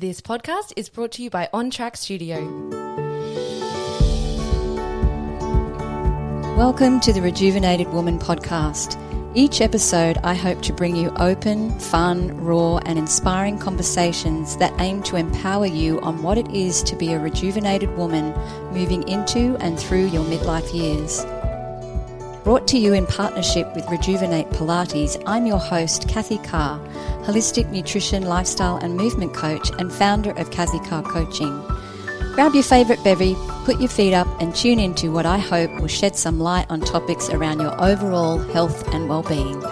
This podcast is brought to you by On Track Studio. Welcome to the Rejuvenated Woman podcast. Each episode, I hope to bring you open, fun, raw, and inspiring conversations that aim to empower you on what it is to be a rejuvenated woman moving into and through your midlife years. Brought to you in partnership with Rejuvenate Pilates, I'm your host, Kathy Carr, holistic nutrition, lifestyle, and movement coach and founder of Kathy Carr Coaching. Grab your favourite bevy, put your feet up, and tune into what I hope will shed some light on topics around your overall health and well-being.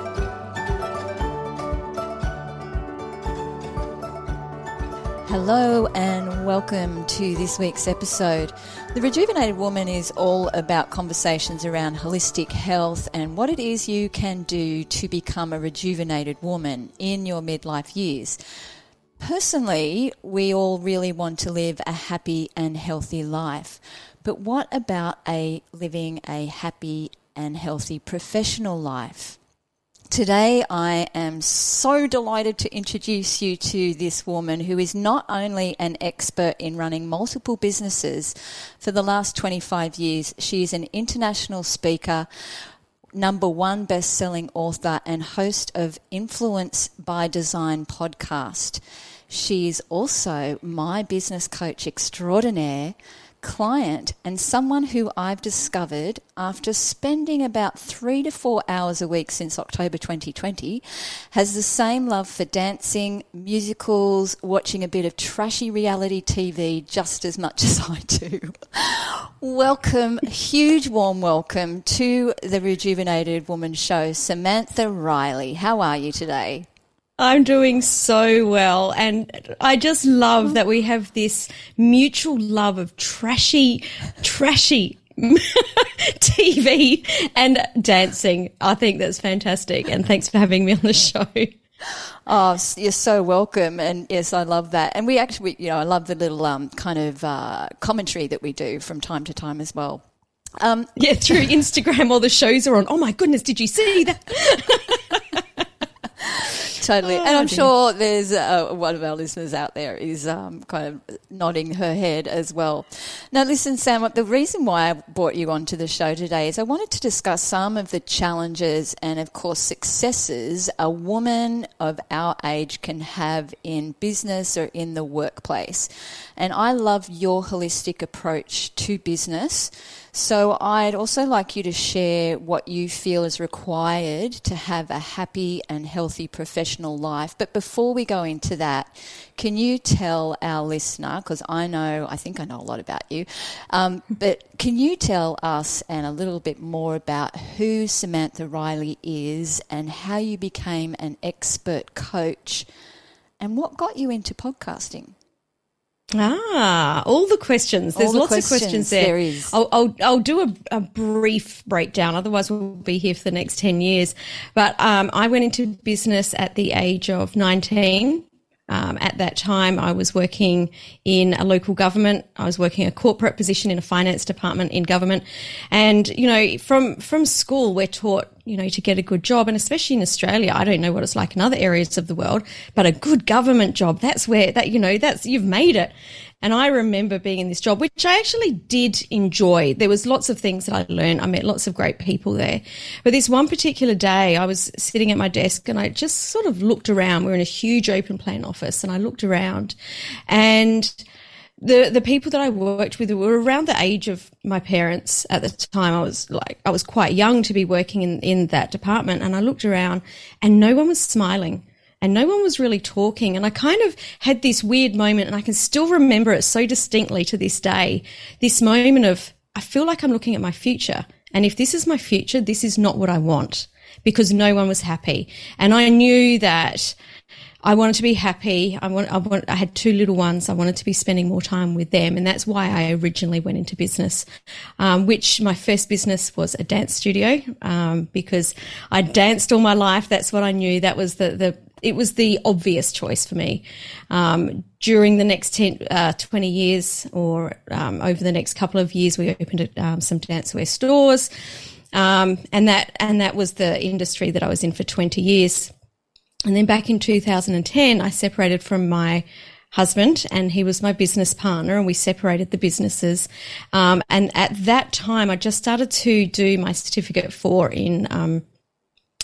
Hello and welcome to this week's episode. The Rejuvenated Woman is all about conversations around holistic health and what it is you can do to become a rejuvenated woman in your midlife years. Personally, we all really want to live a happy and healthy life. But what about a living a happy and healthy professional life? Today, I am so delighted to introduce you to this woman who is not only an expert in running multiple businesses for the last 25 years, she is an international speaker, number one best selling author, and host of Influence by Design podcast. She is also my business coach extraordinaire client and someone who I've discovered after spending about three to four hours a week since October 2020 has the same love for dancing, musicals, watching a bit of trashy reality TV just as much as I do. welcome, huge warm welcome to the Rejuvenated Woman Show, Samantha Riley. How are you today? I'm doing so well. And I just love that we have this mutual love of trashy, trashy TV and dancing. I think that's fantastic. And thanks for having me on the show. Oh, you're so welcome, and yes, I love that. And we actually, you know, I love the little um, kind of uh, commentary that we do from time to time as well. Um, yeah, through Instagram, all the shows are on. Oh my goodness, did you see that? totally. Oh, and I'm dear. sure there's uh, one of our listeners out there is um, kind of nodding her head as well. Now, listen, Sam, the reason why I brought you onto the show today is I wanted to discuss some of the challenges and, of course, successes a woman of our age can have in business or in the workplace. And I love your holistic approach to business. So I'd also like you to share what you feel is required to have a happy and healthy professional life. But before we go into that, can you tell our listener, because I know, I think I know a lot about you, um, but can you tell us and a little bit more about who Samantha Riley is and how you became an expert coach and what got you into podcasting? Ah, all the questions. There's the lots questions. of questions there. There is. I'll, I'll, I'll do a, a, brief breakdown. Otherwise, we'll be here for the next 10 years. But um, I went into business at the age of 19. Um, at that time, I was working in a local government. I was working a corporate position in a finance department in government. And, you know, from, from school, we're taught, you know, to get a good job. And especially in Australia, I don't know what it's like in other areas of the world, but a good government job, that's where that, you know, that's, you've made it. And I remember being in this job, which I actually did enjoy. There was lots of things that I learned. I met lots of great people there. But this one particular day, I was sitting at my desk and I just sort of looked around. We we're in a huge open plan office and I looked around and the the people that I worked with were around the age of my parents at the time. I was like I was quite young to be working in in that department, and I looked around, and no one was smiling and no one was really talking. And I kind of had this weird moment and I can still remember it so distinctly to this day. This moment of, I feel like I'm looking at my future. And if this is my future, this is not what I want because no one was happy. And I knew that I wanted to be happy. I want, I want, I had two little ones. I wanted to be spending more time with them. And that's why I originally went into business, um, which my first business was a dance studio, um, because I danced all my life. That's what I knew. That was the, the, it was the obvious choice for me. Um, during the next 10, uh, 20 years or um, over the next couple of years, we opened um, some dancewear stores. Um, and that and that was the industry that I was in for 20 years. And then back in 2010, I separated from my husband and he was my business partner and we separated the businesses. Um, and at that time, I just started to do my certificate four in, um,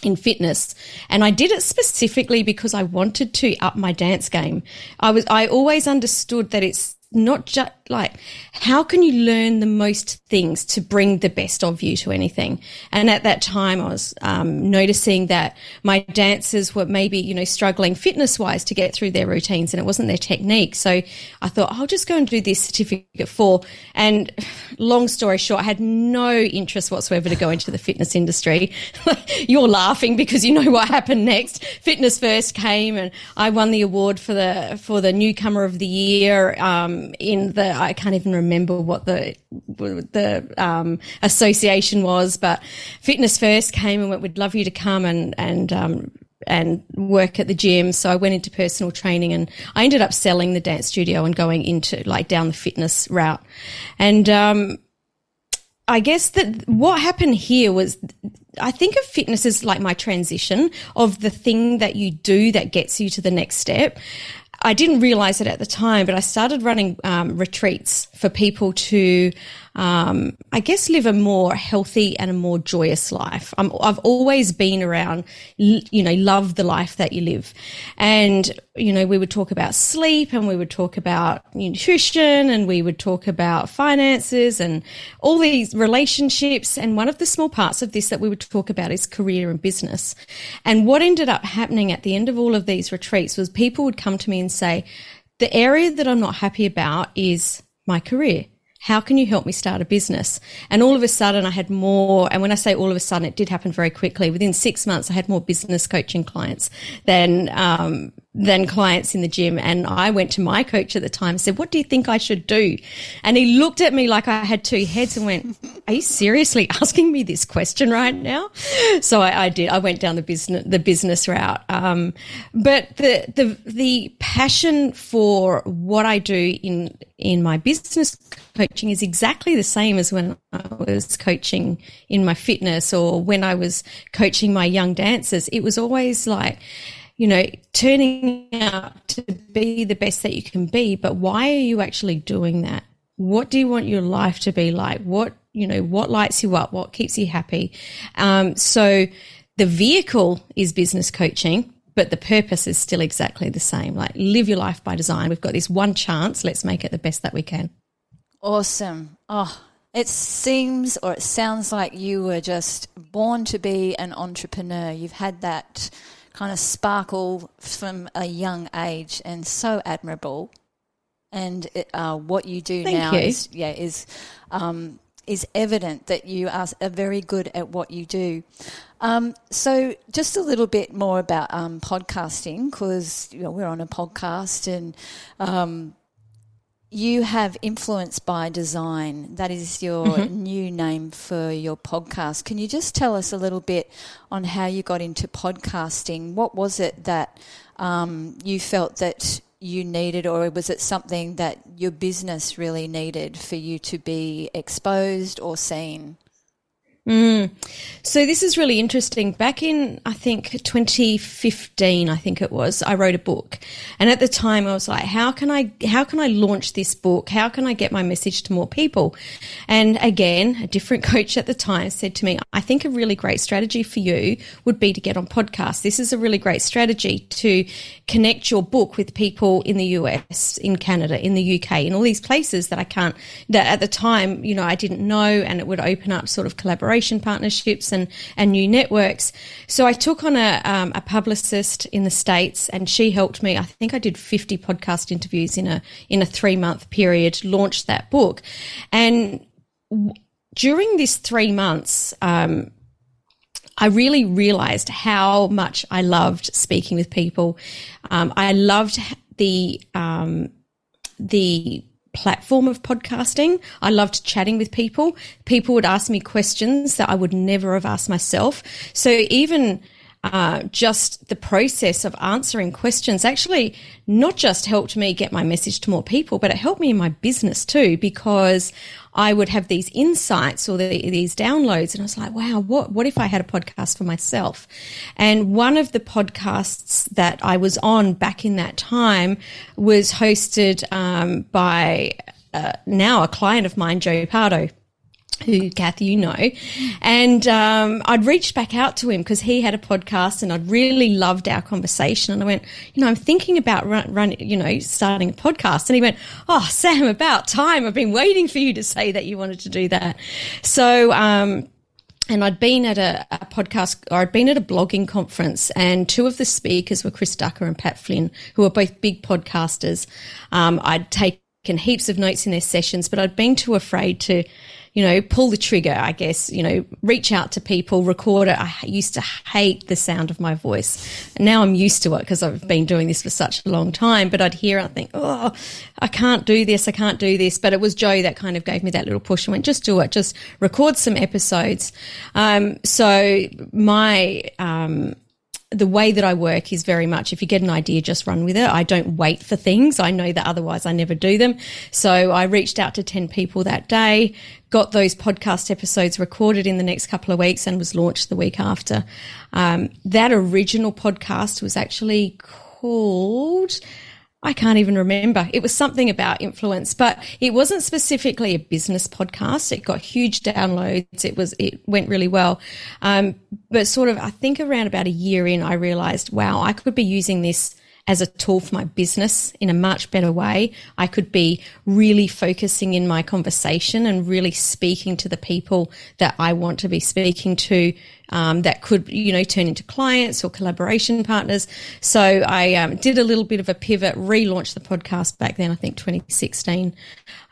in fitness and I did it specifically because I wanted to up my dance game. I was, I always understood that it's not just like how can you learn the most things to bring the best of you to anything? And at that time i was um, noticing that my dancers were maybe you know struggling fitness wise to get through their routines and it wasn't their technique. So i thought i'll just go and do this certificate for and long story short i had no interest whatsoever to go into the fitness industry. You're laughing because you know what happened next. Fitness first came and i won the award four the for the newcomer of the year um, in the I can't even remember what the the um, association was, but Fitness First came and went, "We'd love you to come and and um, and work at the gym." So I went into personal training, and I ended up selling the dance studio and going into like down the fitness route, and. Um, I guess that what happened here was I think of fitness as like my transition of the thing that you do that gets you to the next step. I didn't realize it at the time, but I started running um, retreats for people to um, I guess, live a more healthy and a more joyous life. i have always been around, you know, love the life that you live. And, you know, we would talk about sleep and we would talk about nutrition and we would talk about finances and all these relationships. And one of the small parts of this that we would talk about is career and business. And what ended up happening at the end of all of these retreats was people would come to me and say, the area that I'm not happy about is my career how can you help me start a business? And all of a sudden, I had more. And when I say all of a sudden, it did happen very quickly. Within six months, I had more business coaching clients than um, than clients in the gym. And I went to my coach at the time and said, What do you think I should do? And he looked at me like I had two heads and went, Are you seriously asking me this question right now? So I, I did. I went down the business the business route. Um, but the the the passion for what I do in in my business coaching is exactly the same as when I was coaching in my fitness or when I was coaching my young dancers. It was always like, you know, turning out to be the best that you can be, but why are you actually doing that? What do you want your life to be like? What, you know, what lights you up? What keeps you happy? Um, so the vehicle is business coaching, but the purpose is still exactly the same. Like live your life by design. We've got this one chance. Let's make it the best that we can. Awesome. Oh, it seems or it sounds like you were just born to be an entrepreneur. You've had that kind of sparkle from a young age and so admirable. And it, uh, what you do Thank now you. is yeah is um, is evident that you are, are, very good at what you do. Um, so just a little bit more about um, podcasting because you know, we're on a podcast and um, you have Influence by Design. That is your mm-hmm. new name for your podcast. Can you just tell us a little bit on how you got into podcasting? What was it that um, you felt that you needed, or was it something that your business really needed for you to be exposed or seen? Mm. So this is really interesting. Back in, I think 2015, I think it was, I wrote a book. And at the time I was like, how can I, how can I launch this book? How can I get my message to more people? And again, a different coach at the time said to me, I think a really great strategy for you would be to get on podcasts. This is a really great strategy to connect your book with people in the US, in Canada, in the UK, in all these places that I can't, that at the time, you know, I didn't know and it would open up sort of collaboration collaboration partnerships and, and new networks. So I took on a, um, a publicist in the States and she helped me. I think I did 50 podcast interviews in a, in a three month period, launched that book. And w- during this three months, um, I really realized how much I loved speaking with people. Um, I loved the um, the platform of podcasting. I loved chatting with people. People would ask me questions that I would never have asked myself. So even uh, just the process of answering questions actually not just helped me get my message to more people, but it helped me in my business too because I would have these insights or the, these downloads, and I was like, wow, what what if I had a podcast for myself? And one of the podcasts that I was on back in that time was hosted um, by uh, now a client of mine, Joe Pardo who Kathy you know, and um, I'd reached back out to him because he had a podcast and I'd really loved our conversation. And I went, you know, I'm thinking about run, run, you know, starting a podcast. And he went, oh, Sam, about time. I've been waiting for you to say that you wanted to do that. So, um, and I'd been at a, a, podcast or I'd been at a blogging conference and two of the speakers were Chris Ducker and Pat Flynn, who are both big podcasters. Um, I'd taken heaps of notes in their sessions, but I'd been too afraid to you know, pull the trigger, I guess, you know, reach out to people, record it. I used to hate the sound of my voice. And now I'm used to it because I've been doing this for such a long time. But I'd hear and think, oh, I can't do this. I can't do this. But it was Joe that kind of gave me that little push and went, just do it. Just record some episodes. Um, so my, um, the way that I work is very much if you get an idea, just run with it. I don't wait for things. I know that otherwise I never do them. So I reached out to 10 people that day, got those podcast episodes recorded in the next couple of weeks and was launched the week after. Um, that original podcast was actually called I can't even remember. It was something about influence, but it wasn't specifically a business podcast. It got huge downloads. It was, it went really well. Um, but sort of, I think around about a year in, I realized, wow, I could be using this as a tool for my business in a much better way. I could be really focusing in my conversation and really speaking to the people that I want to be speaking to. Um, that could, you know, turn into clients or collaboration partners. So I um, did a little bit of a pivot, relaunched the podcast back then, I think 2016.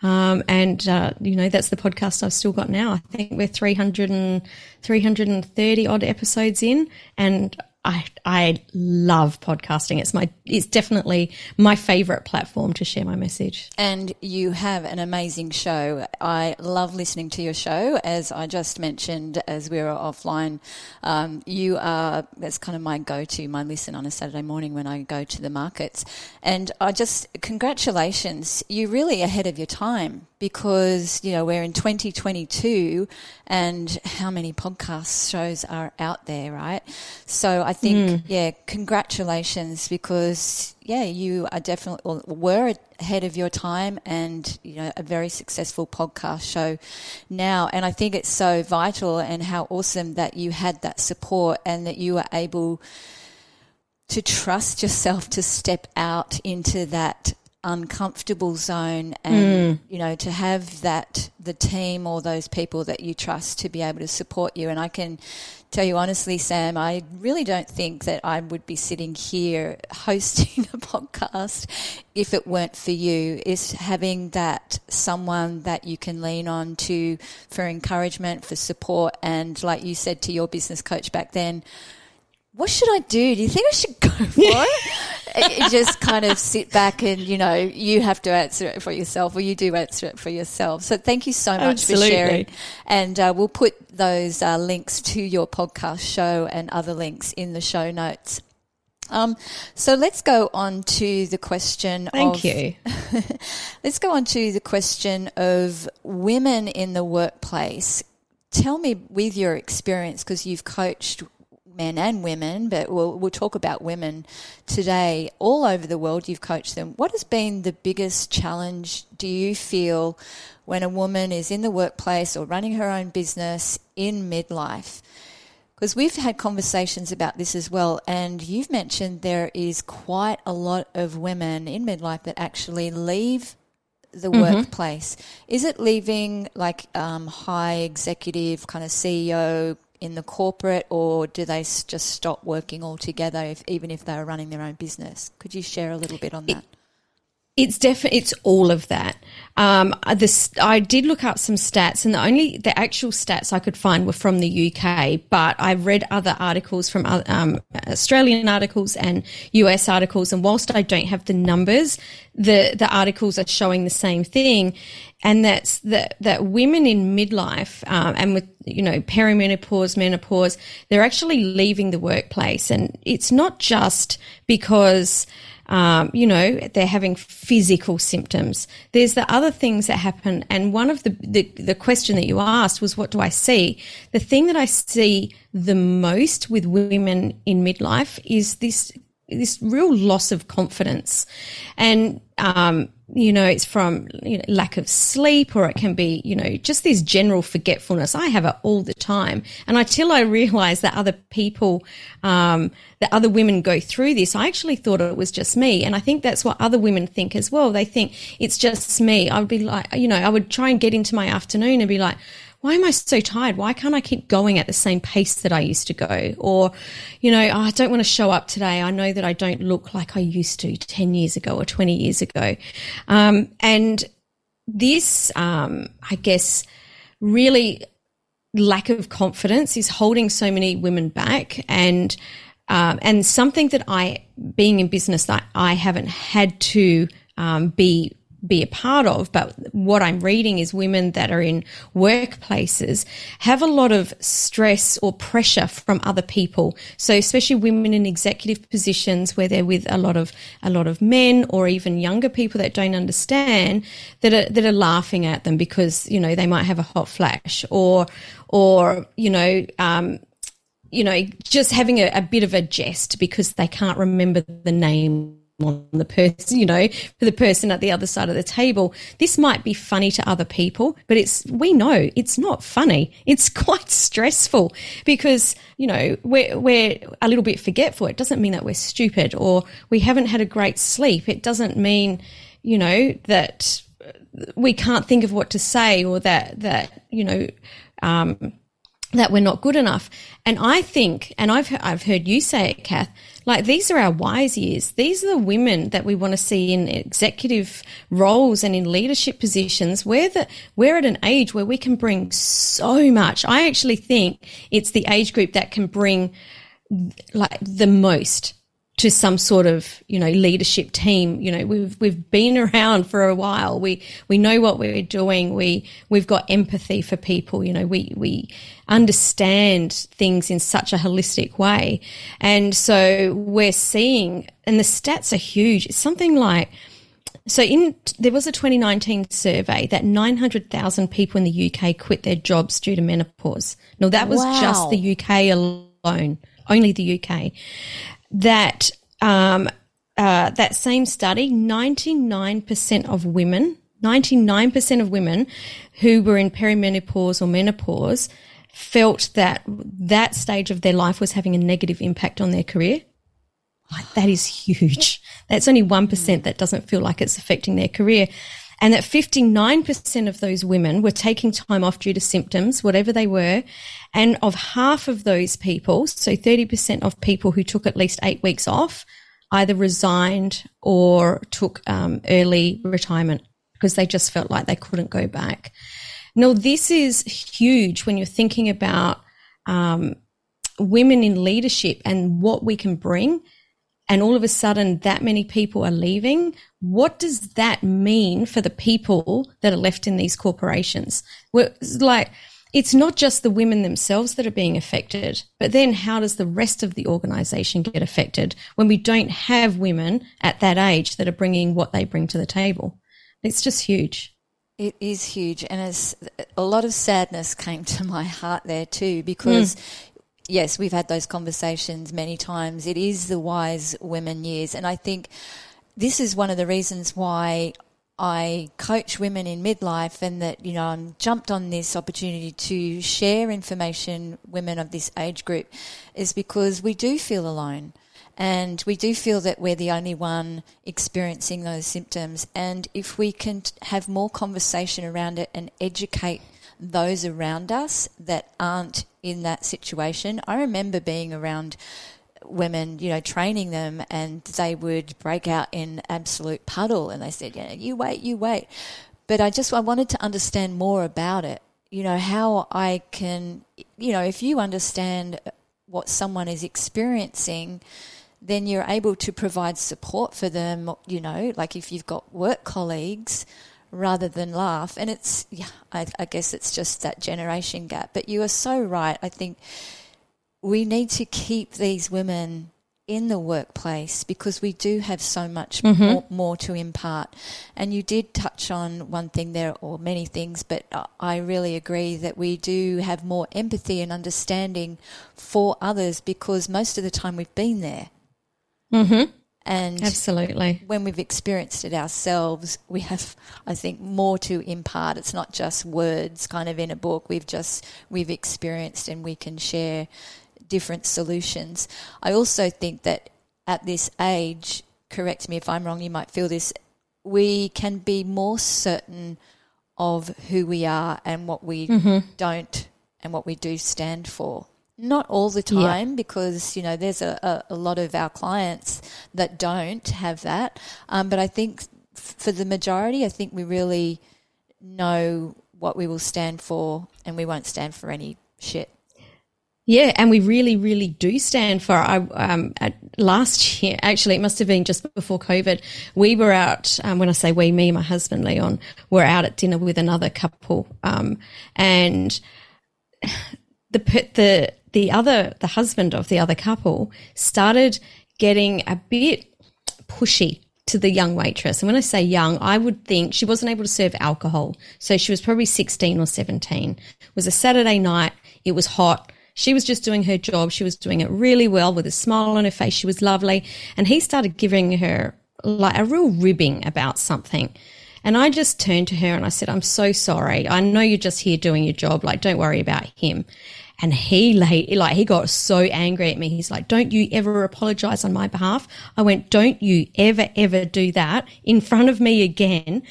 Um, and, uh, you know, that's the podcast I've still got now. I think we're 300 and, 330 odd episodes in and I I love podcasting. It's my it's definitely my favorite platform to share my message. And you have an amazing show. I love listening to your show. As I just mentioned, as we were offline, um, you are that's kind of my go to, my listen on a Saturday morning when I go to the markets. And I just congratulations, you're really ahead of your time because you know we're in 2022 and how many podcast shows are out there right so i think mm. yeah congratulations because yeah you are definitely were ahead of your time and you know a very successful podcast show now and i think it's so vital and how awesome that you had that support and that you were able to trust yourself to step out into that uncomfortable zone and mm. you know to have that the team or those people that you trust to be able to support you and I can tell you honestly Sam I really don't think that I would be sitting here hosting a podcast if it weren't for you. Is having that someone that you can lean on to for encouragement for support and like you said to your business coach back then what should I do? Do you think I should go for it? just kind of sit back and, you know, you have to answer it for yourself or you do answer it for yourself. So thank you so much Absolutely. for sharing. And uh, we'll put those uh, links to your podcast show and other links in the show notes. Um, so let's go on to the question Thank of, you. let's go on to the question of women in the workplace. Tell me with your experience, because you've coached men and women, but we'll, we'll talk about women today. All over the world, you've coached them. What has been the biggest challenge, do you feel, when a woman is in the workplace or running her own business in midlife? Because we've had conversations about this as well, and you've mentioned there is quite a lot of women in midlife that actually leave the mm-hmm. workplace. Is it leaving like um, high executive kind of CEO in the corporate, or do they just stop working altogether, if, even if they're running their own business? Could you share a little bit on that? It, it's definitely it's all of that. Um, this I did look up some stats, and the only the actual stats I could find were from the UK. But I read other articles from um, Australian articles and US articles, and whilst I don't have the numbers, the the articles are showing the same thing. and that's that that women in midlife um, and with you know perimenopause, menopause, they're actually leaving the workplace, and it's not just because um, you know, they're having physical symptoms. There's the other things that happen. And one of the, the, the question that you asked was, what do I see? The thing that I see the most with women in midlife is this this real loss of confidence. And um, you know, it's from you know, lack of sleep or it can be, you know, just this general forgetfulness. I have it all the time. And until I realized that other people, um, that other women go through this, I actually thought it was just me. And I think that's what other women think as well. They think it's just me. I would be like, you know, I would try and get into my afternoon and be like, why am I so tired? Why can't I keep going at the same pace that I used to go? Or, you know, oh, I don't want to show up today. I know that I don't look like I used to 10 years ago or 20 years ago. Um, and this, um, I guess, really lack of confidence is holding so many women back and um, and something that I, being in business, that I haven't had to um, be be a part of, but what I'm reading is women that are in workplaces have a lot of stress or pressure from other people. So especially women in executive positions where they're with a lot of a lot of men or even younger people that don't understand that are that are laughing at them because you know they might have a hot flash or or you know um, you know just having a, a bit of a jest because they can't remember the name on the person, you know, for the person at the other side of the table. This might be funny to other people, but it's, we know it's not funny. It's quite stressful because, you know, we're, we're a little bit forgetful. It doesn't mean that we're stupid or we haven't had a great sleep. It doesn't mean, you know, that we can't think of what to say or that, that, you know, um, that we're not good enough. And I think, and I've, I've heard you say it, Kath, like these are our wise years. These are the women that we want to see in executive roles and in leadership positions. We're the, we're at an age where we can bring so much. I actually think it's the age group that can bring like the most to some sort of you know leadership team. You know we've we've been around for a while. We we know what we're doing. We we've got empathy for people. You know we we understand things in such a holistic way. And so we're seeing and the stats are huge. It's something like so in there was a 2019 survey that 900,000 people in the UK quit their jobs due to menopause. Now that was wow. just the UK alone, only the UK that um, uh, that same study, 99% of women, 99% of women who were in perimenopause or menopause felt that that stage of their life was having a negative impact on their career. That is huge. That's only 1% that doesn't feel like it's affecting their career. And that 59% of those women were taking time off due to symptoms, whatever they were. And of half of those people, so 30% of people who took at least eight weeks off, either resigned or took um, early retirement because they just felt like they couldn't go back. Now, this is huge when you're thinking about um, women in leadership and what we can bring. And all of a sudden, that many people are leaving. What does that mean for the people that are left in these corporations? We're, like, it's not just the women themselves that are being affected, but then how does the rest of the organization get affected when we don't have women at that age that are bringing what they bring to the table? It's just huge. It is huge, and it's, a lot of sadness came to my heart there too, because mm. Yes, we've had those conversations many times. It is the wise women years, and I think this is one of the reasons why I coach women in midlife and that, you know, I'm jumped on this opportunity to share information, women of this age group, is because we do feel alone. And we do feel that we're the only one experiencing those symptoms. And if we can have more conversation around it and educate those around us that aren't in that situation, I remember being around women, you know, training them and they would break out in absolute puddle and they said, yeah, you wait, you wait. But I just, I wanted to understand more about it, you know, how I can, you know, if you understand what someone is experiencing, then you're able to provide support for them, you know, like if you've got work colleagues, rather than laugh. And it's, yeah, I, I guess it's just that generation gap. But you are so right. I think we need to keep these women in the workplace because we do have so much mm-hmm. more, more, to impart. And you did touch on one thing there, or many things, but I really agree that we do have more empathy and understanding for others because most of the time we've been there. Mm-hmm. And absolutely, when we've experienced it ourselves, we have, I think, more to impart. It's not just words, kind of in a book. We've just we've experienced, and we can share different solutions. I also think that at this age, correct me if I'm wrong, you might feel this, we can be more certain of who we are and what we mm-hmm. don't and what we do stand for. Not all the time, yeah. because you know there's a, a, a, lot of our clients that don't have that. Um, but I think f- for the majority, I think we really know what we will stand for, and we won't stand for any shit. Yeah, and we really, really do stand for. I um, last year, actually, it must have been just before COVID. We were out. Um, when I say we, me, and my husband Leon, were out at dinner with another couple, um, and the the the other the husband of the other couple started getting a bit pushy to the young waitress. And when I say young, I would think she wasn't able to serve alcohol, so she was probably sixteen or seventeen. It was a Saturday night. It was hot she was just doing her job. She was doing it really well with a smile on her face. She was lovely. And he started giving her like a real ribbing about something. And I just turned to her and I said, I'm so sorry. I know you're just here doing your job. Like, don't worry about him. And he like, he got so angry at me. He's like, don't you ever apologize on my behalf? I went, don't you ever, ever do that in front of me again.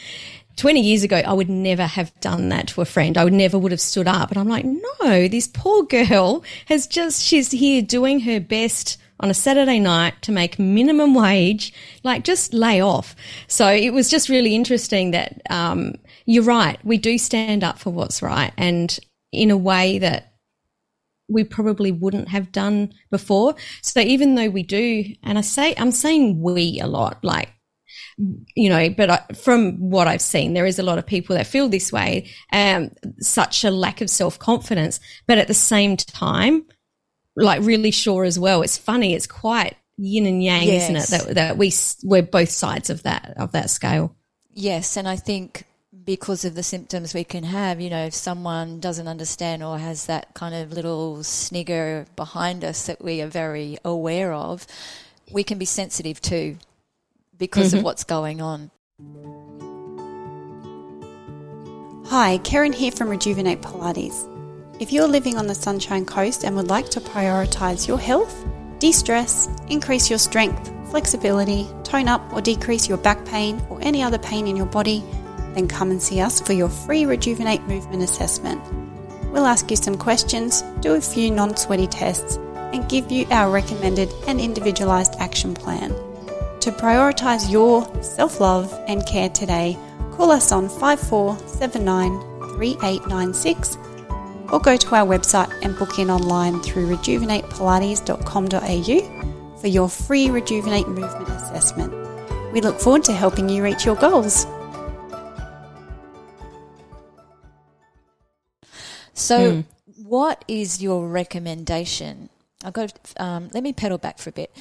20 years ago, I would never have done that to a friend. I would never would have stood up. And I'm like, no, this poor girl has just, she's here doing her best on a Saturday night to make minimum wage. Like, just lay off. So it was just really interesting that, um, you're right. We do stand up for what's right and in a way that we probably wouldn't have done before. So even though we do, and I say, I'm saying we a lot, like you know, but I, from what I've seen, there is a lot of people that feel this way, um, such a lack of self confidence, but at the same time, like really sure as well. It's funny. It's quite yin and yang, yes. isn't it? That, that we, we're both sides of that, of that scale. Yes. And I think because of the symptoms we can have, you know, if someone doesn't understand or has that kind of little snigger behind us that we are very aware of, we can be sensitive too because mm-hmm. of what's going on. Hi, Karen here from Rejuvenate Pilates. If you're living on the Sunshine Coast and would like to prioritize your health, de stress, increase your strength, flexibility, tone up or decrease your back pain or any other pain in your body, then come and see us for your free Rejuvenate Movement Assessment. We'll ask you some questions, do a few non sweaty tests, and give you our recommended and individualized action plan. To prioritise your self love and care today, call us on 5479 3896 or go to our website and book in online through rejuvenatepilates.com.au for your free Rejuvenate Movement Assessment. We look forward to helping you reach your goals. So, mm. what is your recommendation? I've got. Um, let me pedal back for a bit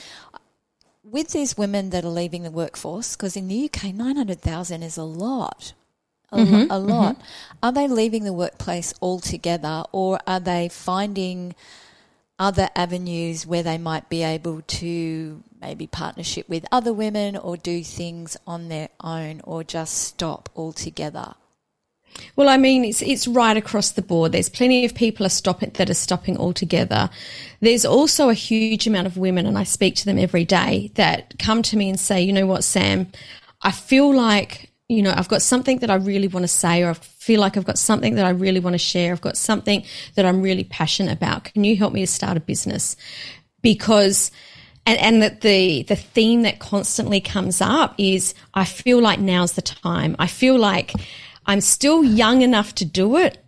with these women that are leaving the workforce, because in the UK, 900,000 is a lot. A, mm-hmm, lo- a lot. Mm-hmm. Are they leaving the workplace altogether or are they finding other avenues where they might be able to maybe partnership with other women or do things on their own or just stop altogether? Well, I mean, it's it's right across the board. There's plenty of people are that are stopping altogether. There's also a huge amount of women, and I speak to them every day that come to me and say, you know what, Sam, I feel like you know I've got something that I really want to say, or I feel like I've got something that I really want to share. I've got something that I'm really passionate about. Can you help me to start a business? Because and, and that the, the theme that constantly comes up is I feel like now's the time. I feel like I'm still young enough to do it,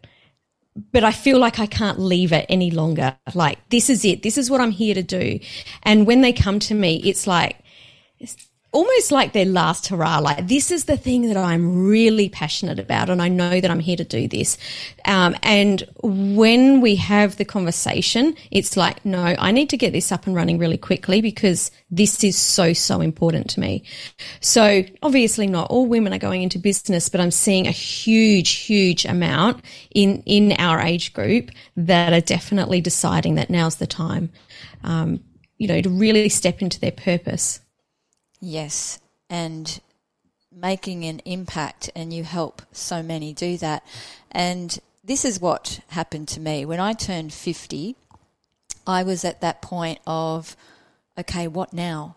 but I feel like I can't leave it any longer. Like, this is it. This is what I'm here to do. And when they come to me, it's like, almost like their last hurrah. Like this is the thing that I'm really passionate about, and I know that I'm here to do this. Um, and when we have the conversation, it's like, no, I need to get this up and running really quickly because this is so so important to me. So obviously, not all women are going into business, but I'm seeing a huge, huge amount in in our age group that are definitely deciding that now's the time. Um, you know, to really step into their purpose. Yes. And making an impact, and you help so many do that. And this is what happened to me. When I turned 50, I was at that point of, okay, what now?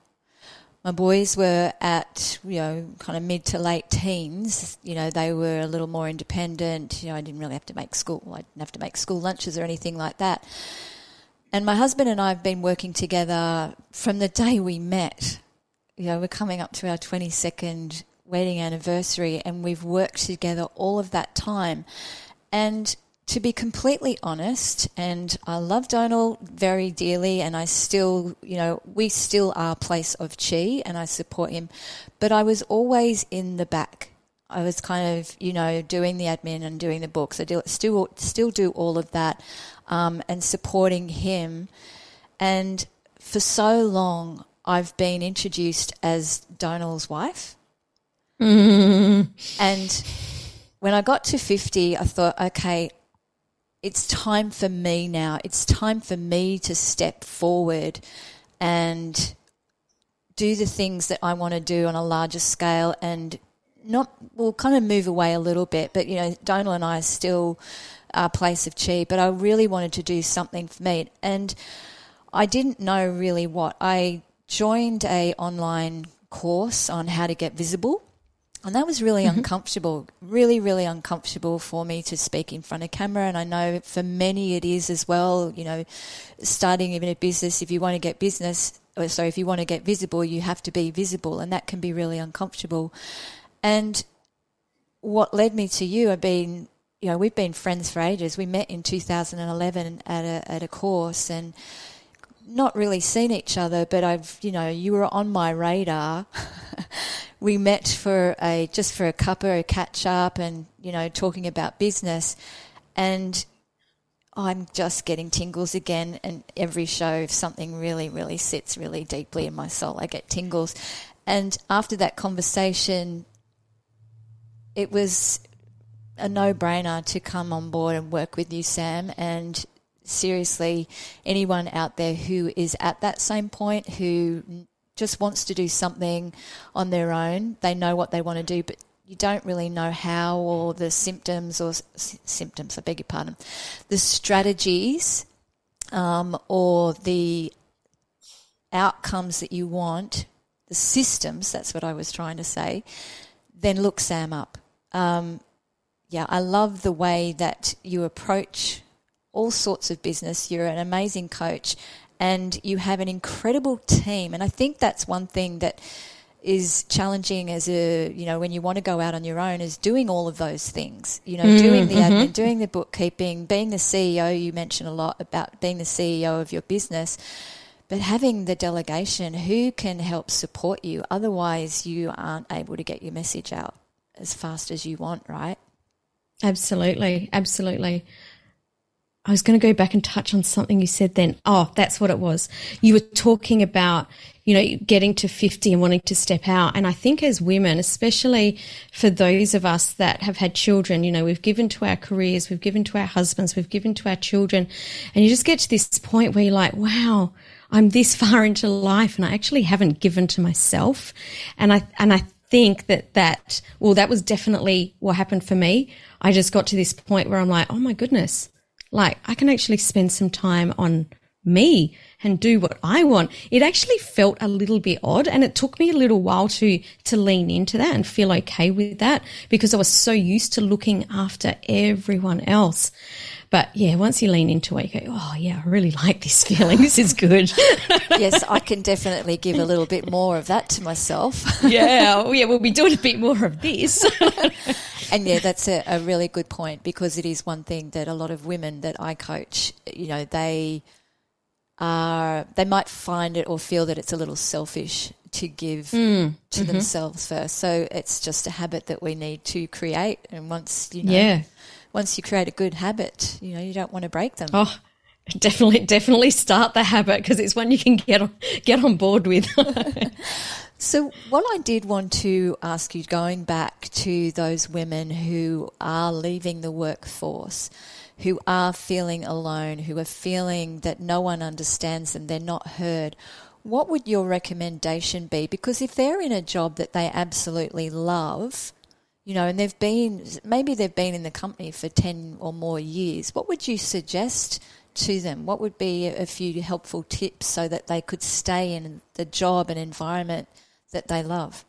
My boys were at, you know, kind of mid to late teens. You know, they were a little more independent. You know, I didn't really have to make school. I didn't have to make school lunches or anything like that. And my husband and I have been working together from the day we met. You know, we're coming up to our 22nd wedding anniversary and we've worked together all of that time. And to be completely honest, and I love Donal very dearly, and I still, you know, we still are place of chi, and I support him, but I was always in the back. I was kind of, you know, doing the admin and doing the books. I do, still still do all of that um, and supporting him. And for so long, I've been introduced as Donal's wife. Mm. And when I got to 50, I thought, okay, it's time for me now. It's time for me to step forward and do the things that I want to do on a larger scale and not, we'll kind of move away a little bit, but you know, Donal and I still uh, place of chi, but I really wanted to do something for me. And I didn't know really what. I joined a online course on how to get visible. And that was really mm-hmm. uncomfortable, really, really uncomfortable for me to speak in front of camera. And I know for many it is as well. You know, starting even a business, if you want to get business, or sorry, if you want to get visible, you have to be visible, and that can be really uncomfortable. And what led me to you, I've been you know, we've been friends for ages. We met in 2011 at a, at a course and not really seen each other, but I've, you know, you were on my radar. we met for a, just for a cuppa, a catch up and, you know, talking about business. And I'm just getting tingles again. And every show, if something really, really sits really deeply in my soul, I get tingles. And after that conversation, it was a no brainer to come on board and work with you, Sam. And seriously, anyone out there who is at that same point who just wants to do something on their own, they know what they want to do, but you don't really know how or the symptoms or s- symptoms, I beg your pardon, the strategies um, or the outcomes that you want, the systems, that's what I was trying to say, then look Sam up. Um, yeah, I love the way that you approach all sorts of business. You're an amazing coach and you have an incredible team. And I think that's one thing that is challenging as a, you know, when you want to go out on your own is doing all of those things, you know, mm, doing the mm-hmm. admin, doing the bookkeeping, being the CEO. You mentioned a lot about being the CEO of your business, but having the delegation who can help support you. Otherwise, you aren't able to get your message out as fast as you want, right? Absolutely. Absolutely. I was going to go back and touch on something you said then. Oh, that's what it was. You were talking about, you know, getting to 50 and wanting to step out. And I think as women, especially for those of us that have had children, you know, we've given to our careers, we've given to our husbands, we've given to our children. And you just get to this point where you're like, wow, I'm this far into life and I actually haven't given to myself. And I, and I think that that, well, that was definitely what happened for me. I just got to this point where I'm like, oh my goodness, like I can actually spend some time on me and do what I want. It actually felt a little bit odd and it took me a little while to, to lean into that and feel okay with that because I was so used to looking after everyone else. But yeah, once you lean into it, you go, oh yeah, I really like this feeling. This is good. yes, I can definitely give a little bit more of that to myself. yeah, oh, yeah, we'll be doing a bit more of this. And yeah, that's a, a really good point because it is one thing that a lot of women that I coach, you know, they are they might find it or feel that it's a little selfish to give mm. to mm-hmm. themselves first. So it's just a habit that we need to create. And once you know, yeah. once you create a good habit, you know, you don't want to break them. Oh, definitely, definitely start the habit because it's one you can get on, get on board with. so, what I did want to ask you, going back to those women who are leaving the workforce, who are feeling alone, who are feeling that no one understands them, they're not heard what would your recommendation be? Because if they're in a job that they absolutely love, you know, and they've been, maybe they've been in the company for 10 or more years, what would you suggest to them? What would be a few helpful tips so that they could stay in the job and environment that they love?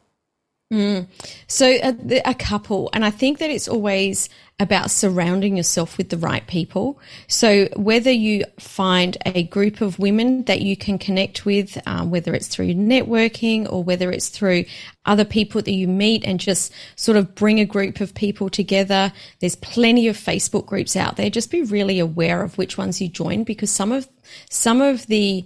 Mm. So a, a, couple, and I think that it's always about surrounding yourself with the right people. So whether you find a group of women that you can connect with, um, whether it's through networking or whether it's through other people that you meet and just sort of bring a group of people together. There's plenty of Facebook groups out there. Just be really aware of which ones you join because some of some of the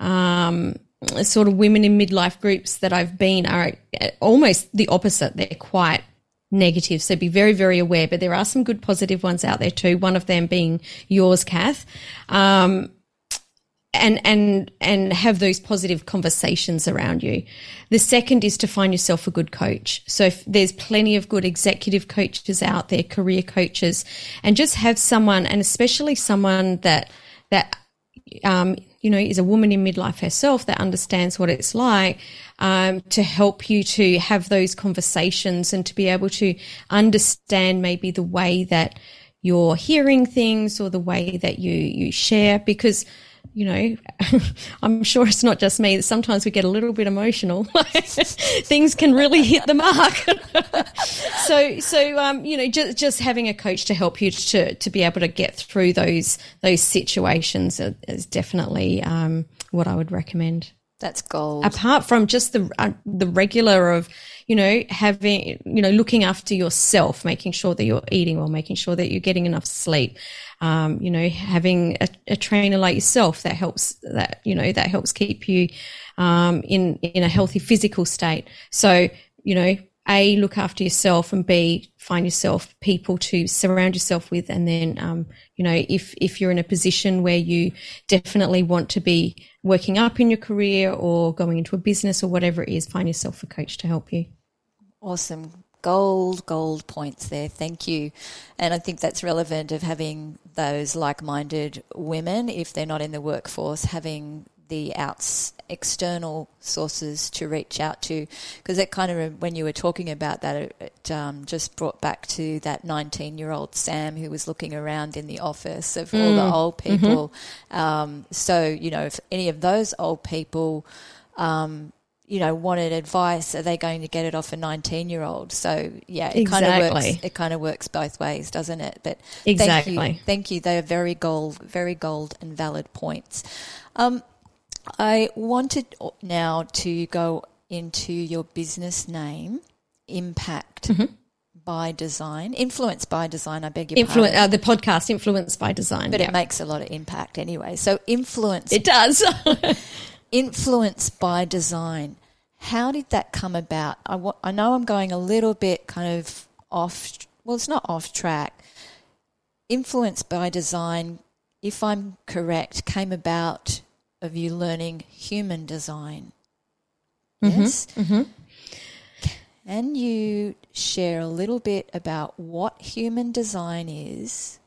um, sort of women in midlife groups that I've been are almost the opposite. They're quite negative. So be very, very aware. But there are some good positive ones out there too. One of them being yours, Kath. Um, and and and have those positive conversations around you. The second is to find yourself a good coach. So there's plenty of good executive coaches out there, career coaches, and just have someone, and especially someone that that um, you know, is a woman in midlife herself that understands what it's like um, to help you to have those conversations and to be able to understand maybe the way that you're hearing things or the way that you you share because you know, I'm sure it's not just me. Sometimes we get a little bit emotional. Things can really hit the mark. so, so um, you know, just just having a coach to help you to to be able to get through those those situations is definitely um, what I would recommend. That's gold. Apart from just the uh, the regular of you know having you know looking after yourself, making sure that you're eating well, making sure that you're getting enough sleep, um, you know, having a, a, trainer like yourself that helps that, you know, that helps keep you, um, in, in a healthy physical state. So, you know, a look after yourself and b find yourself people to surround yourself with and then um, you know if if you're in a position where you definitely want to be working up in your career or going into a business or whatever it is find yourself a coach to help you awesome gold, gold points there. Thank you. And I think that's relevant of having those like minded women, if they're not in the workforce, having the outs external sources to reach out to because that kind of when you were talking about that it, it um, just brought back to that 19 year old Sam who was looking around in the office of mm. all the mm. old mm-hmm. people mm-hmm. um, so you know if any of those old people um, you know, wanted advice, are they going to get it off a 19 year old? So, yeah, it exactly. kind of works. It kind of works both ways, doesn't it? But exactly. Thank you. Thank you. They are very gold, very gold and valid points. Um, I wanted now to go into your business name, Impact. Mm-hmm. By design, Influence by design. I beg your Influ- pardon. Uh, the podcast, Influence by design, but it makes a lot of impact anyway. So, influence. It does. influence by design. How did that come about? I, w- I know I'm going a little bit kind of off, well, it's not off track. Influence by design, if I'm correct, came about of you learning human design. Mm-hmm, yes? Mm-hmm. Can you share a little bit about what human design is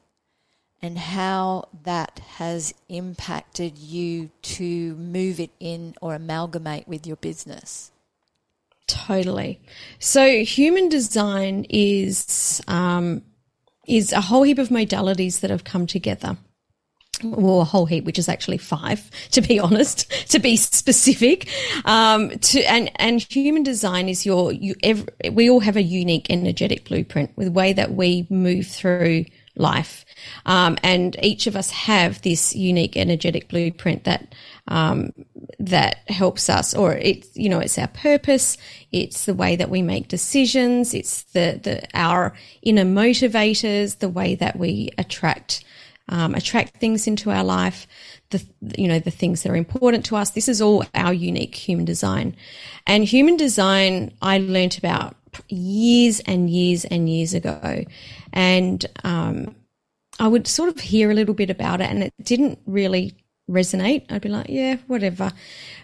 and how that has impacted you to move it in or amalgamate with your business. Totally. So, human design is um, is a whole heap of modalities that have come together. Well, a whole heap, which is actually five, to be honest, to be specific. Um, to and and human design is your you. Every, we all have a unique energetic blueprint with the way that we move through life. Um, and each of us have this unique energetic blueprint that um, that helps us, or it's you know it's our purpose, it's the way that we make decisions, it's the the our inner motivators, the way that we attract um, attract things into our life, the you know the things that are important to us. This is all our unique human design, and human design I learnt about years and years and years ago, and um, I would sort of hear a little bit about it, and it didn't really resonate. I'd be like, yeah, whatever.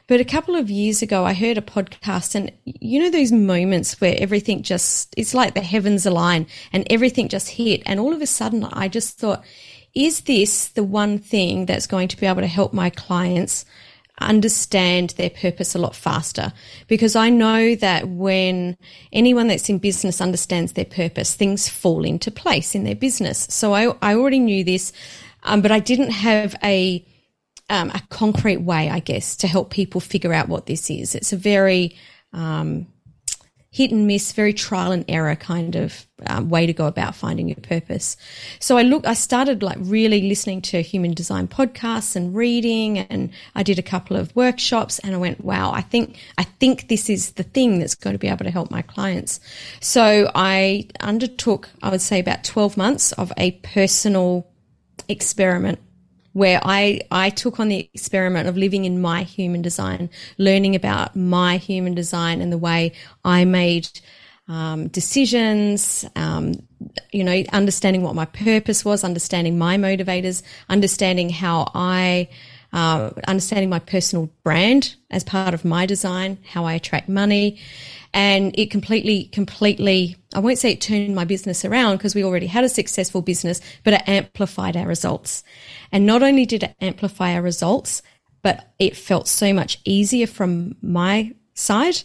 But a couple of years ago, I heard a podcast, and you know, those moments where everything just, it's like the heavens align and everything just hit. And all of a sudden, I just thought, is this the one thing that's going to be able to help my clients understand their purpose a lot faster? Because I know that when anyone that's in business understands their purpose, things fall into place in their business. So I, I already knew this, um, but I didn't have a, um, a concrete way, I guess, to help people figure out what this is. It's a very um, hit and miss, very trial and error kind of um, way to go about finding your purpose. So I look, I started like really listening to human design podcasts and reading, and I did a couple of workshops, and I went, wow, I think I think this is the thing that's going to be able to help my clients. So I undertook, I would say, about twelve months of a personal experiment where I, I took on the experiment of living in my human design, learning about my human design and the way I made um, decisions, um, you know, understanding what my purpose was, understanding my motivators, understanding how I, uh, understanding my personal brand as part of my design, how I attract money. And it completely, completely, I won't say it turned my business around because we already had a successful business, but it amplified our results. And not only did it amplify our results, but it felt so much easier from my side.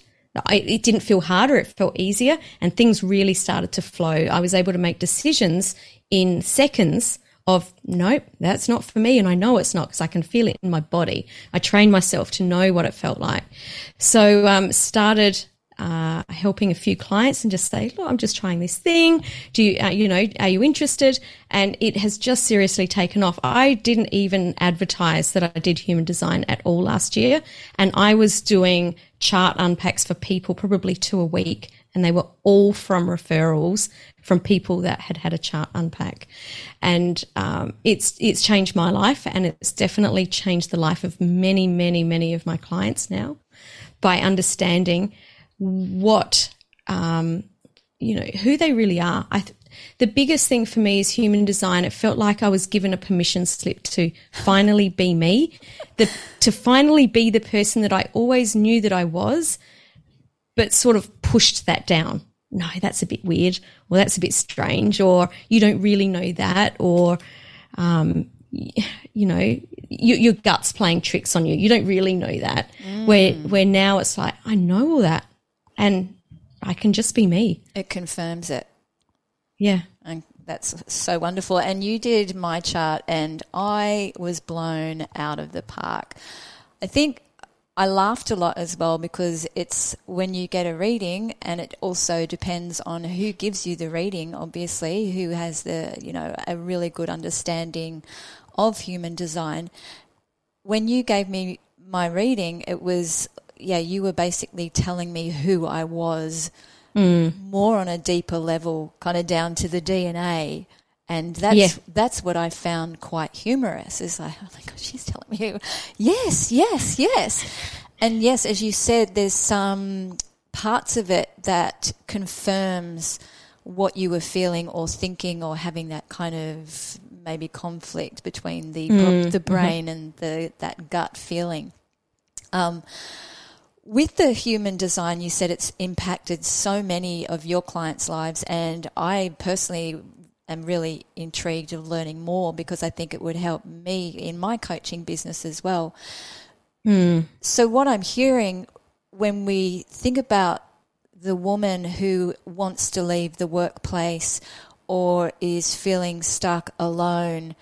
It didn't feel harder, it felt easier, and things really started to flow. I was able to make decisions in seconds of nope, that's not for me. And I know it's not because I can feel it in my body. I trained myself to know what it felt like. So, um, started uh, helping a few clients and just say, look, I'm just trying this thing. Do you, uh, you know, are you interested? And it has just seriously taken off. I didn't even advertise that I did human design at all last year. And I was doing chart unpacks for people probably two a week. And they were all from referrals from people that had had a chart unpack. And um, it's, it's changed my life and it's definitely changed the life of many, many, many of my clients now by understanding what um, you know who they really are. I th- the biggest thing for me is human design. It felt like I was given a permission slip to finally be me, the, to finally be the person that I always knew that I was, but sort of pushed that down. No, that's a bit weird, or that's a bit strange, or you don't really know that, or um, you know, you, your gut's playing tricks on you. You don't really know that. Mm. Where where now it's like I know all that and I can just be me. It confirms it. Yeah. And that's so wonderful. And you did my chart, and I was blown out of the park. I think I laughed a lot as well because it's when you get a reading, and it also depends on who gives you the reading, obviously, who has the, you know, a really good understanding of human design. When you gave me my reading, it was yeah, you were basically telling me who I was mm. more on a deeper level, kind of down to the DNA. And that's yeah. that's what I found quite humorous. Is like, oh my god, she's telling me who. Yes, yes, yes, and yes, as you said, there's some parts of it that confirms what you were feeling or thinking or having that kind of maybe conflict between the mm. the brain mm-hmm. and the that gut feeling. Um, with the human design, you said it's impacted so many of your clients' lives, and I personally am really intrigued of learning more because I think it would help me in my coaching business as well. Mm. So, what I'm hearing when we think about the woman who wants to leave the workplace or is feeling stuck alone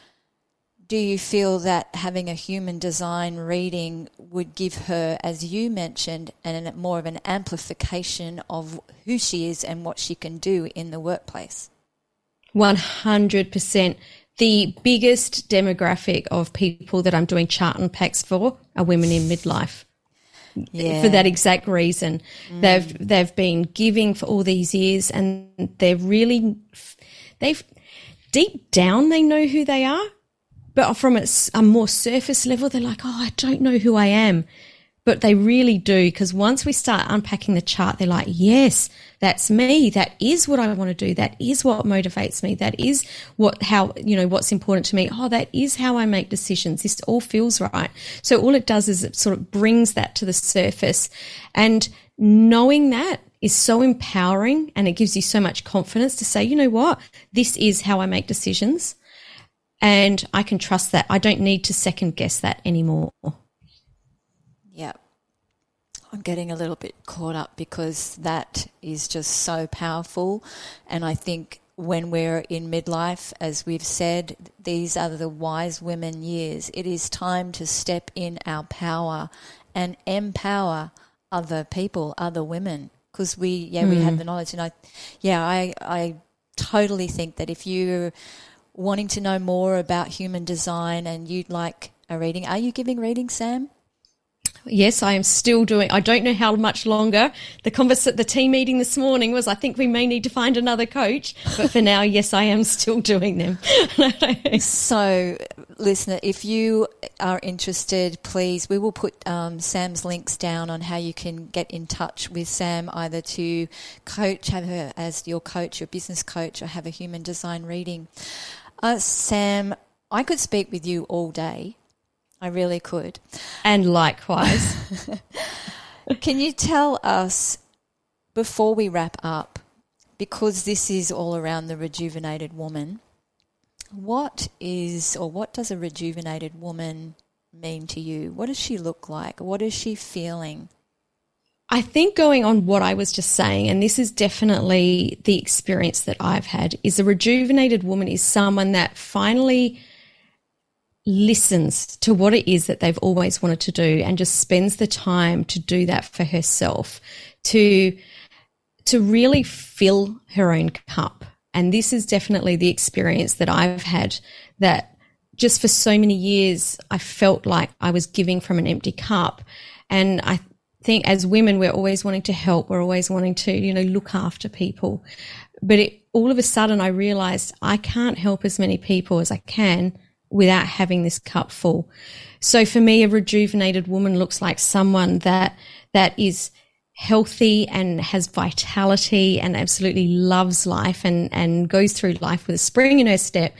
do you feel that having a human design reading would give her, as you mentioned, and more of an amplification of who she is and what she can do in the workplace? 100%. The biggest demographic of people that I'm doing chart unpacks for are women in midlife. Yeah. For that exact reason, mm. they've they've been giving for all these years, and they're really they've deep down they know who they are, but from a, more surface level, they're like, oh, I don't know who I am. But they really do, because once we start unpacking the chart, they're like, yes, that's me. That is what I want to do. That is what motivates me. That is what, how, you know, what's important to me. Oh, that is how I make decisions. This all feels right. So all it does is it sort of brings that to the surface. And knowing that is so empowering and it gives you so much confidence to say, you know what? This is how I make decisions. And I can trust that. I don't need to second guess that anymore. Yeah. I'm getting a little bit caught up because that is just so powerful. And I think when we're in midlife, as we've said, these are the wise women years. It is time to step in our power and empower other people, other women. Because we, yeah, mm. we have mm. the knowledge. And I, yeah, I, I totally think that if you're wanting to know more about human design and you'd like a reading, are you giving readings, Sam? Yes, I am still doing. I don't know how much longer. The converse, the team meeting this morning was. I think we may need to find another coach, but for now, yes, I am still doing them. so, listener, if you are interested, please, we will put um, Sam's links down on how you can get in touch with Sam, either to coach, have her as your coach, your business coach, or have a human design reading. Uh, Sam, I could speak with you all day I really could. And likewise. Can you tell us, before we wrap up, because this is all around the rejuvenated woman, what is or what does a rejuvenated woman mean to you? What does she look like? What is she feeling? I think going on what I was just saying, and this is definitely the experience that I've had, is a rejuvenated woman is someone that finally listens to what it is that they've always wanted to do and just spends the time to do that for herself to to really fill her own cup. And this is definitely the experience that I've had that just for so many years I felt like I was giving from an empty cup. And I think as women we're always wanting to help. We're always wanting to you know look after people. But it, all of a sudden I realized I can't help as many people as I can without having this cup full. So for me, a rejuvenated woman looks like someone that, that is healthy and has vitality and absolutely loves life and, and goes through life with a spring in her step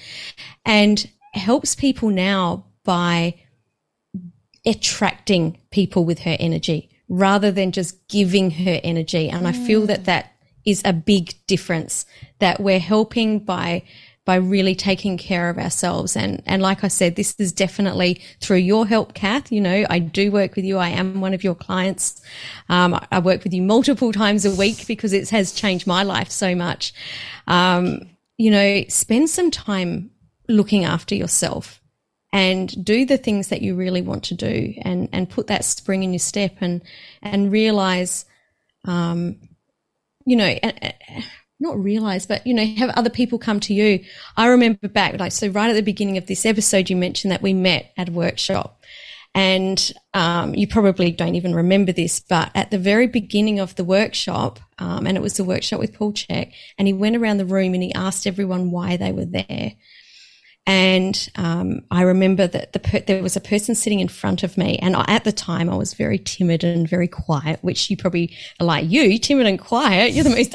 and helps people now by attracting people with her energy rather than just giving her energy. And mm. I feel that that is a big difference that we're helping by by really taking care of ourselves. And, and like I said, this is definitely through your help, Kath. You know, I do work with you. I am one of your clients. Um, I work with you multiple times a week because it has changed my life so much. Um, you know, spend some time looking after yourself and do the things that you really want to do and, and put that spring in your step and, and realize, um, you know, not realize, but you know, have other people come to you. I remember back, like, so right at the beginning of this episode, you mentioned that we met at a workshop. And um, you probably don't even remember this, but at the very beginning of the workshop, um, and it was the workshop with Paul Chek, and he went around the room and he asked everyone why they were there. And um, I remember that the per- there was a person sitting in front of me, and at the time I was very timid and very quiet, which you probably are like you, timid and quiet. You're the most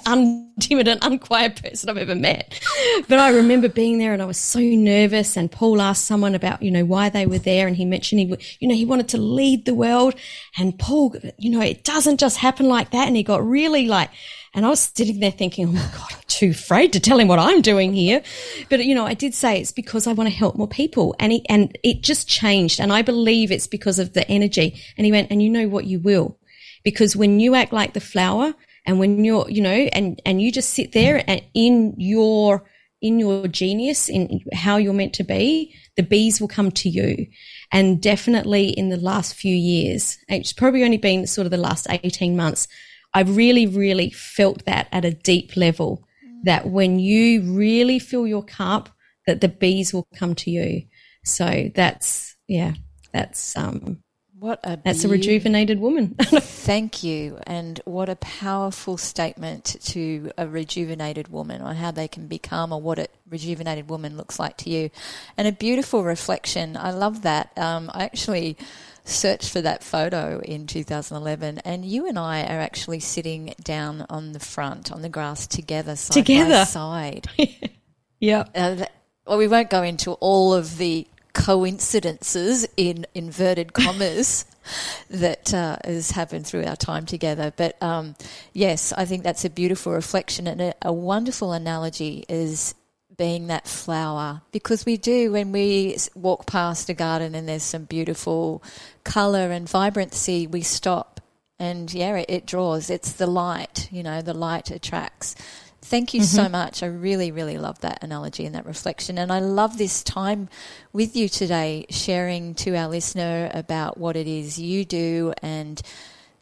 untimid and unquiet person I've ever met. But I remember being there, and I was so nervous. And Paul asked someone about you know why they were there, and he mentioned he you know he wanted to lead the world, and Paul, you know, it doesn't just happen like that, and he got really like and I was sitting there thinking, oh my God, I'm too afraid to tell him what I'm doing here. But, you know, I did say it's because I want to help more people. And he, and it just changed. And I believe it's because of the energy. And he went, and you know what? You will. Because when you act like the flower and when you're, you know, and, and you just sit there and in your, in your genius, in how you're meant to be, the bees will come to you. And definitely in the last few years, it's probably only been sort of the last 18 months, I've really, really felt that at a deep level that when you really fill your cup, that the bees will come to you. So that's, yeah, that's, um, What a That's be- a rejuvenated woman. Thank you. And what a powerful statement to a rejuvenated woman on how they can become or what a rejuvenated woman looks like to you. And a beautiful reflection. I love that. Um, I actually searched for that photo in 2011 and you and I are actually sitting down on the front on the grass together side together. by side. yeah. Uh, well, we won't go into all of the coincidences in inverted commas that uh, has happened through our time together. But um, yes, I think that's a beautiful reflection and a, a wonderful analogy is being that flower because we do when we walk past a garden and there's some beautiful color and vibrancy, we stop and yeah, it, it draws. It's the light, you know, the light attracts. Thank you mm-hmm. so much. I really, really love that analogy and that reflection. And I love this time with you today, sharing to our listener about what it is you do and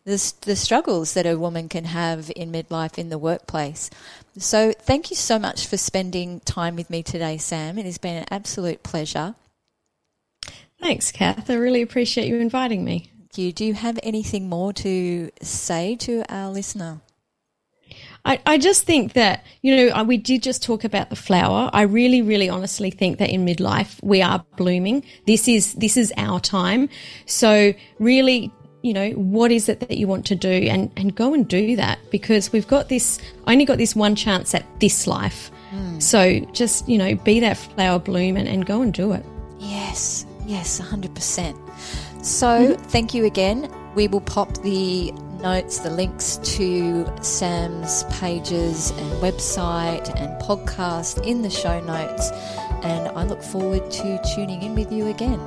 the, the struggles that a woman can have in midlife in the workplace. So, thank you so much for spending time with me today, Sam. It has been an absolute pleasure. Thanks, Kath. I really appreciate you inviting me. You. Do you have anything more to say to our listener? I, I just think that, you know, we did just talk about the flower. I really, really honestly think that in midlife we are blooming. This is, this is our time. So really, you know, what is it that you want to do and, and go and do that because we've got this, only got this one chance at this life. Mm. So just, you know, be that flower bloom and, and go and do it. Yes, yes, 100%. So mm-hmm. thank you again. We will pop the notes, the links to Sam's pages and website and podcast in the show notes. And I look forward to tuning in with you again.